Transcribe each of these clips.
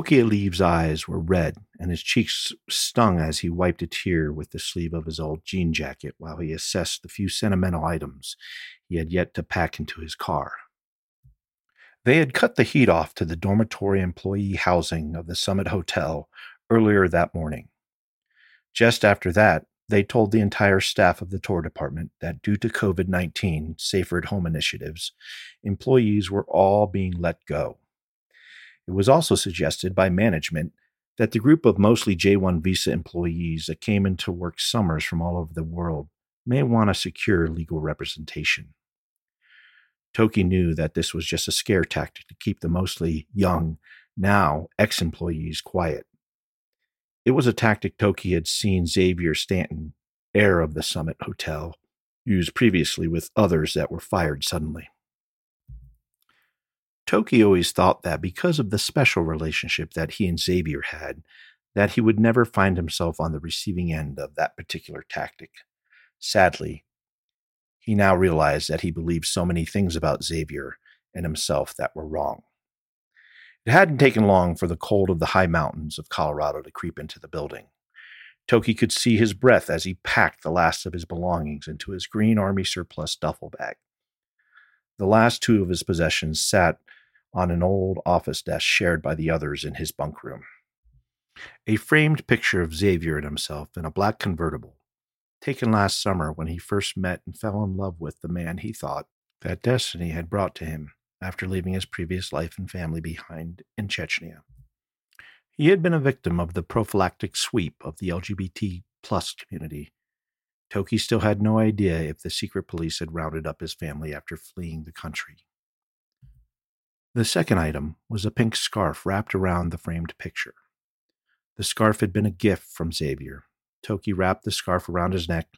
Toki Alev's eyes were red, and his cheeks stung as he wiped a tear with the sleeve of his old jean jacket while he assessed the few sentimental items he had yet to pack into his car. They had cut the heat off to the dormitory employee housing of the Summit Hotel earlier that morning. Just after that, they told the entire staff of the tour department that due to COVID 19 safer at home initiatives, employees were all being let go. It was also suggested by management that the group of mostly J1 visa employees that came in to work summers from all over the world may want to secure legal representation. Toki knew that this was just a scare tactic to keep the mostly young, now ex employees quiet. It was a tactic Toki had seen Xavier Stanton, heir of the Summit Hotel, use previously with others that were fired suddenly. Toki always thought that because of the special relationship that he and Xavier had, that he would never find himself on the receiving end of that particular tactic. Sadly, he now realized that he believed so many things about Xavier and himself that were wrong. It hadn't taken long for the cold of the high mountains of Colorado to creep into the building. Toki could see his breath as he packed the last of his belongings into his green army surplus duffel bag. The last two of his possessions sat on an old office desk shared by the others in his bunk room. A framed picture of Xavier and himself in a black convertible, taken last summer when he first met and fell in love with the man he thought that destiny had brought to him after leaving his previous life and family behind in Chechnya. He had been a victim of the prophylactic sweep of the LGBT plus community. Toki still had no idea if the secret police had rounded up his family after fleeing the country. The second item was a pink scarf wrapped around the framed picture. The scarf had been a gift from Xavier. Toki wrapped the scarf around his neck,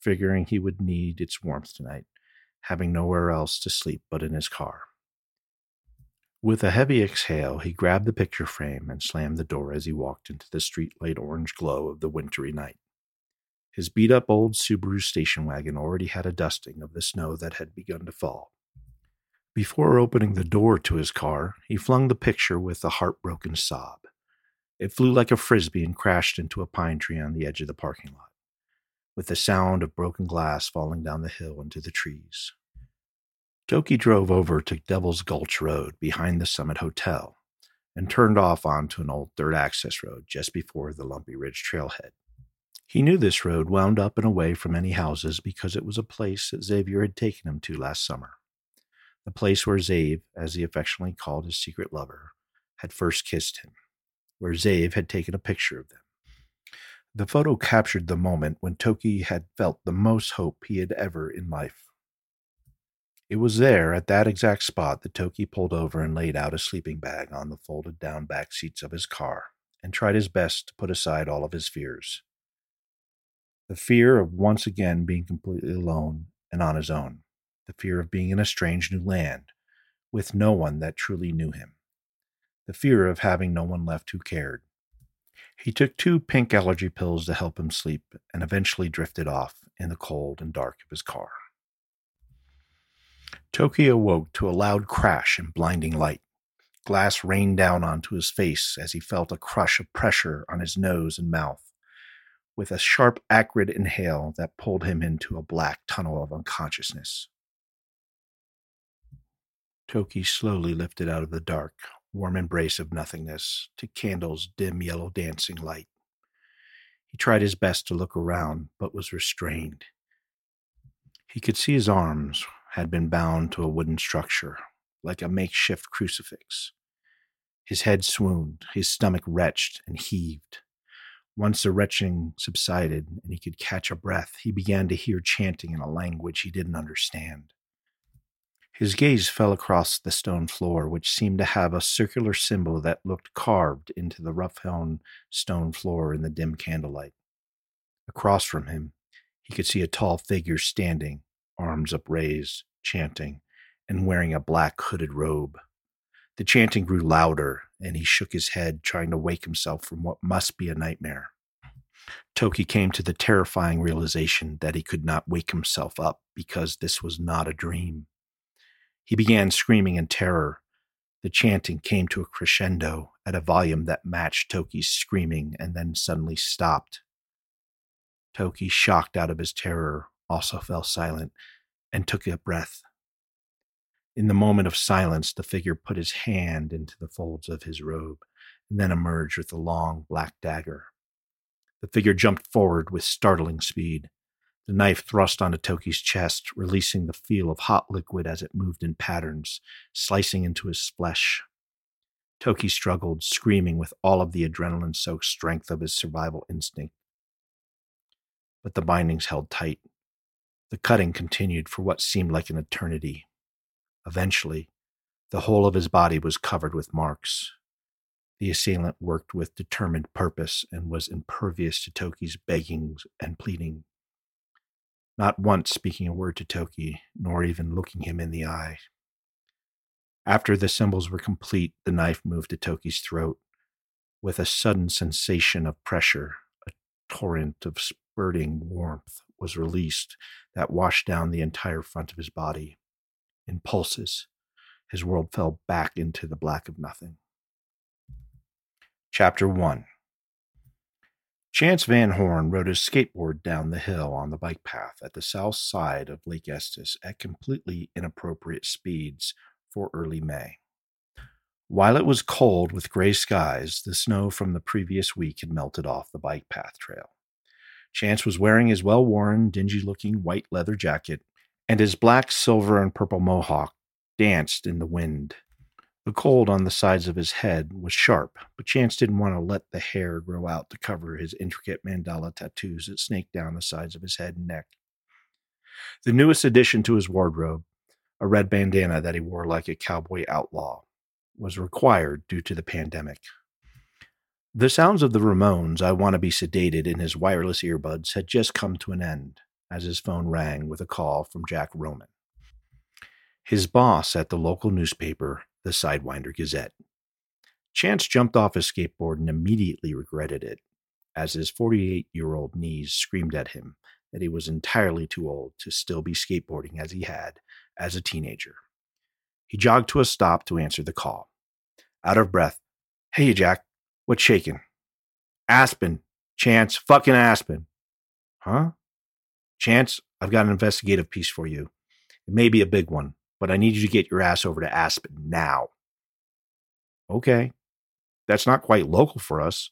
figuring he would need its warmth tonight, having nowhere else to sleep but in his car. With a heavy exhale, he grabbed the picture frame and slammed the door as he walked into the streetlight orange glow of the wintry night. His beat up old Subaru station wagon already had a dusting of the snow that had begun to fall. Before opening the door to his car, he flung the picture with a heartbroken sob. It flew like a frisbee and crashed into a pine tree on the edge of the parking lot, with the sound of broken glass falling down the hill into the trees. Toki drove over to Devil's Gulch Road behind the Summit Hotel and turned off onto an old third access road just before the Lumpy Ridge trailhead. He knew this road wound up and away from any houses because it was a place that Xavier had taken him to last summer. The place where Zave, as he affectionately called his secret lover, had first kissed him, where Zave had taken a picture of them. The photo captured the moment when Toki had felt the most hope he had ever in life. It was there, at that exact spot, that Toki pulled over and laid out a sleeping bag on the folded down back seats of his car and tried his best to put aside all of his fears. The fear of once again being completely alone and on his own, the fear of being in a strange new land with no one that truly knew him, the fear of having no one left who cared. He took two pink allergy pills to help him sleep and eventually drifted off in the cold and dark of his car. Toki awoke to a loud crash and blinding light. Glass rained down onto his face as he felt a crush of pressure on his nose and mouth, with a sharp, acrid inhale that pulled him into a black tunnel of unconsciousness. Toki slowly lifted out of the dark, warm embrace of nothingness to candles' dim yellow dancing light. He tried his best to look around, but was restrained. He could see his arms had been bound to a wooden structure, like a makeshift crucifix. His head swooned, his stomach retched and heaved. Once the retching subsided and he could catch a breath, he began to hear chanting in a language he didn't understand. His gaze fell across the stone floor, which seemed to have a circular symbol that looked carved into the rough hewn stone floor in the dim candlelight. Across from him, he could see a tall figure standing, arms upraised, chanting, and wearing a black hooded robe. The chanting grew louder, and he shook his head, trying to wake himself from what must be a nightmare. Toki came to the terrifying realization that he could not wake himself up because this was not a dream. He began screaming in terror. The chanting came to a crescendo at a volume that matched Toki's screaming and then suddenly stopped. Toki, shocked out of his terror, also fell silent and took a breath. In the moment of silence, the figure put his hand into the folds of his robe and then emerged with a long black dagger. The figure jumped forward with startling speed. The knife thrust onto Toki's chest, releasing the feel of hot liquid as it moved in patterns, slicing into his flesh. Toki struggled, screaming with all of the adrenaline soaked strength of his survival instinct. But the bindings held tight. The cutting continued for what seemed like an eternity. Eventually, the whole of his body was covered with marks. The assailant worked with determined purpose and was impervious to Toki's beggings and pleading not once speaking a word to Toki, nor even looking him in the eye. After the symbols were complete, the knife moved to Toki's throat. With a sudden sensation of pressure, a torrent of spurting warmth was released that washed down the entire front of his body. In pulses, his world fell back into the black of nothing. Chapter 1 Chance Van Horn rode his skateboard down the hill on the bike path at the south side of Lake Estes at completely inappropriate speeds for early May. While it was cold with gray skies, the snow from the previous week had melted off the bike path trail. Chance was wearing his well worn, dingy looking white leather jacket, and his black, silver, and purple mohawk danced in the wind the cold on the sides of his head was sharp, but Chance didn't want to let the hair grow out to cover his intricate mandala tattoos that snaked down the sides of his head and neck. The newest addition to his wardrobe, a red bandana that he wore like a cowboy outlaw, was required due to the pandemic. The sounds of the Ramones' I Want to Be Sedated in his wireless earbuds had just come to an end as his phone rang with a call from Jack Roman. His boss at the local newspaper the Sidewinder Gazette. Chance jumped off his skateboard and immediately regretted it, as his 48 year old knees screamed at him that he was entirely too old to still be skateboarding as he had as a teenager. He jogged to a stop to answer the call. Out of breath, Hey, Jack, what's shaking? Aspen, Chance, fucking Aspen. Huh? Chance, I've got an investigative piece for you. It may be a big one, but I need you to get your ass over to Aspen now. Okay. That's not quite local for us.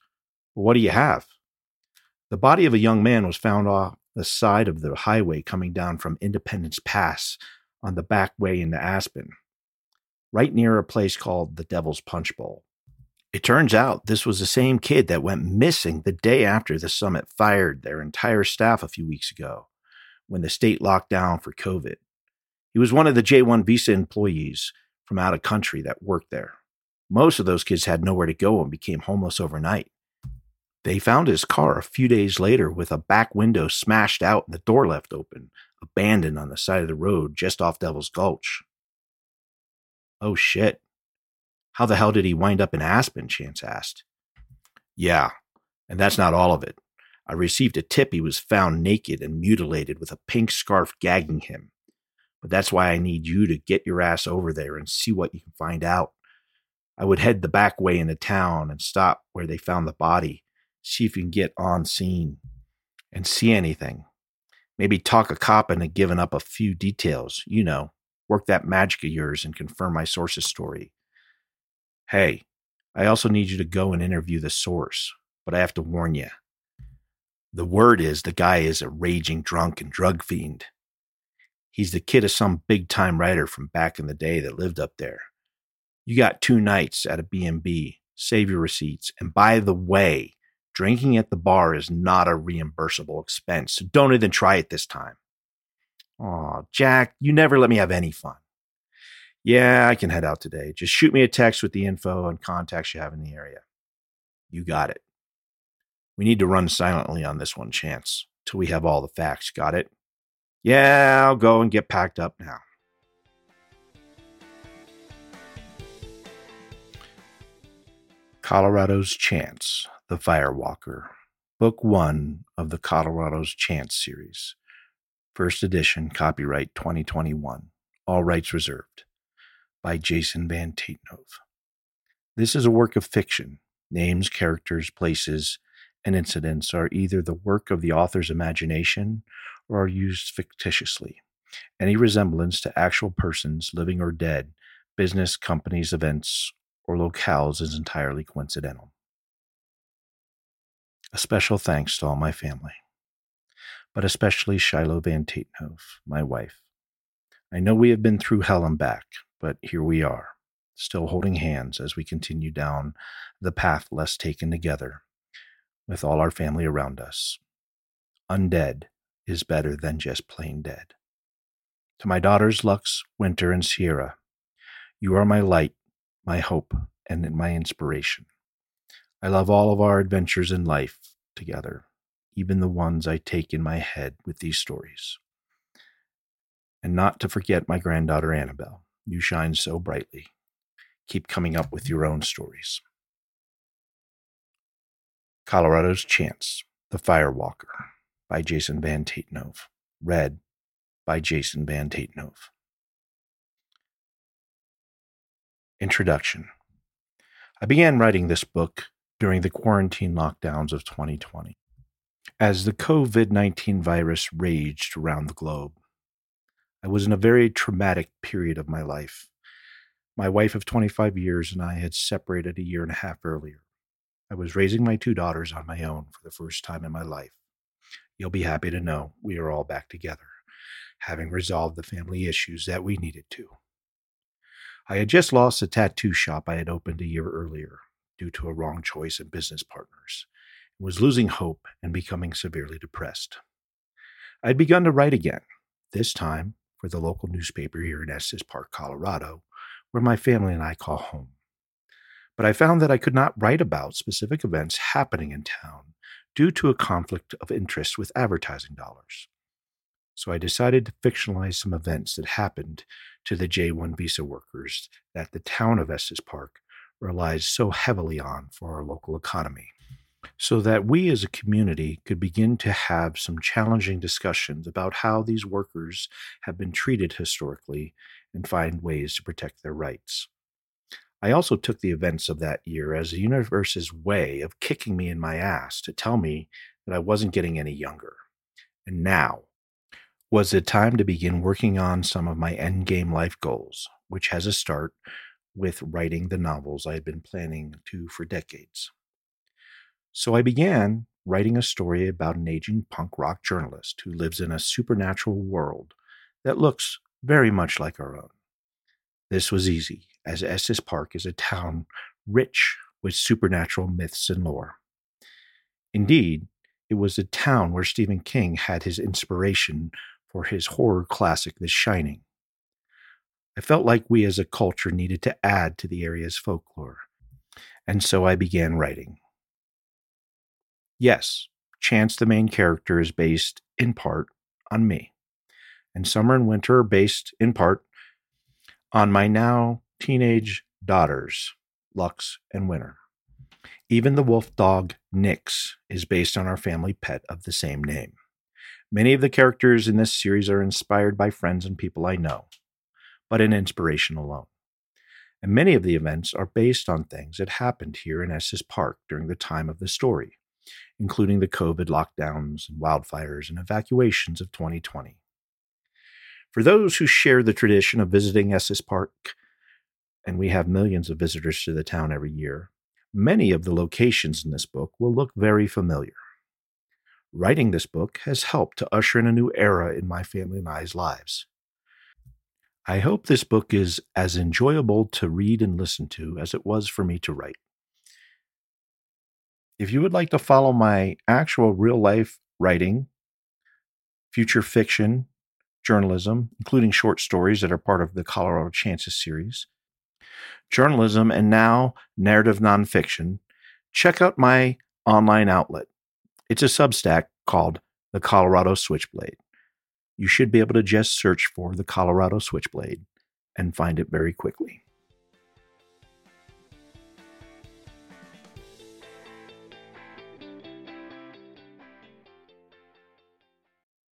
what do you have? The body of a young man was found off the side of the highway coming down from Independence Pass on the back way into Aspen, right near a place called the Devil's Punch Bowl. It turns out this was the same kid that went missing the day after the summit fired their entire staff a few weeks ago when the state locked down for COVID. He was one of the J1 visa employees from out of country that worked there. Most of those kids had nowhere to go and became homeless overnight. They found his car a few days later with a back window smashed out and the door left open, abandoned on the side of the road just off Devil's Gulch. Oh shit. How the hell did he wind up in Aspen? Chance asked. Yeah, and that's not all of it. I received a tip he was found naked and mutilated with a pink scarf gagging him. But that's why I need you to get your ass over there and see what you can find out. I would head the back way into town and stop where they found the body, see if you can get on scene and see anything. Maybe talk a cop into giving up a few details, you know, work that magic of yours and confirm my source's story. Hey, I also need you to go and interview the source, but I have to warn you. The word is the guy is a raging drunk and drug fiend. He's the kid of some big time writer from back in the day that lived up there. You got two nights at a B&B. Save your receipts. And by the way, drinking at the bar is not a reimbursable expense. So don't even try it this time. Oh, Jack, you never let me have any fun. Yeah, I can head out today. Just shoot me a text with the info and contacts you have in the area. You got it. We need to run silently on this one chance till we have all the facts. Got it? Yeah, I'll go and get packed up now. Colorado's Chance, The Firewalker, Book One of the Colorado's Chance series. First edition, copyright 2021. All rights reserved. By Jason Van Tatenhove. This is a work of fiction. Names, characters, places, and incidents are either the work of the author's imagination or are used fictitiously. Any resemblance to actual persons, living or dead, business, companies, events, or locales is entirely coincidental. A special thanks to all my family, but especially Shiloh Van Tatenhove, my wife. I know we have been through hell and back, but here we are, still holding hands as we continue down the path less taken together with all our family around us. Undead is better than just plain dead. To my daughters, Lux, Winter, and Sierra, you are my light, my hope, and my inspiration. I love all of our adventures in life together, even the ones I take in my head with these stories. And not to forget my granddaughter Annabelle. You shine so brightly. Keep coming up with your own stories. Colorado's Chance, The Firewalker by Jason Van Tatenhove. Read by Jason Van Tatenhove. Introduction I began writing this book during the quarantine lockdowns of 2020 as the COVID 19 virus raged around the globe. I was in a very traumatic period of my life. My wife of 25 years and I had separated a year and a half earlier. I was raising my two daughters on my own for the first time in my life. You'll be happy to know we are all back together, having resolved the family issues that we needed to. I had just lost a tattoo shop I had opened a year earlier due to a wrong choice in business partners, and was losing hope and becoming severely depressed. I had begun to write again, this time for the local newspaper here in Estes Park, Colorado, where my family and I call home. But I found that I could not write about specific events happening in town due to a conflict of interest with advertising dollars. So I decided to fictionalize some events that happened to the J 1 visa workers that the town of Estes Park relies so heavily on for our local economy so that we as a community could begin to have some challenging discussions about how these workers have been treated historically and find ways to protect their rights. I also took the events of that year as the universe's way of kicking me in my ass to tell me that I wasn't getting any younger. And now was the time to begin working on some of my endgame life goals, which has a start with writing the novels I had been planning to for decades. So I began writing a story about an aging punk rock journalist who lives in a supernatural world that looks very much like our own. This was easy, as Estes Park is a town rich with supernatural myths and lore. Indeed, it was a town where Stephen King had his inspiration for his horror classic, The Shining. I felt like we as a culture needed to add to the area's folklore, and so I began writing. Yes, Chance, the main character, is based in part on me. And Summer and Winter are based in part on my now teenage daughters, Lux and Winter. Even the wolf dog, Nix, is based on our family pet of the same name. Many of the characters in this series are inspired by friends and people I know, but in inspiration alone. And many of the events are based on things that happened here in Estes Park during the time of the story, including the COVID lockdowns and wildfires and evacuations of 2020. For those who share the tradition of visiting Estes Park, and we have millions of visitors to the town every year, many of the locations in this book will look very familiar. Writing this book has helped to usher in a new era in my family and I's lives. I hope this book is as enjoyable to read and listen to as it was for me to write. If you would like to follow my actual real life writing, future fiction, journalism, including short stories that are part of the Colorado Chances series, journalism, and now narrative nonfiction, check out my online outlet. It's a Substack called The Colorado Switchblade. You should be able to just search for The Colorado Switchblade and find it very quickly.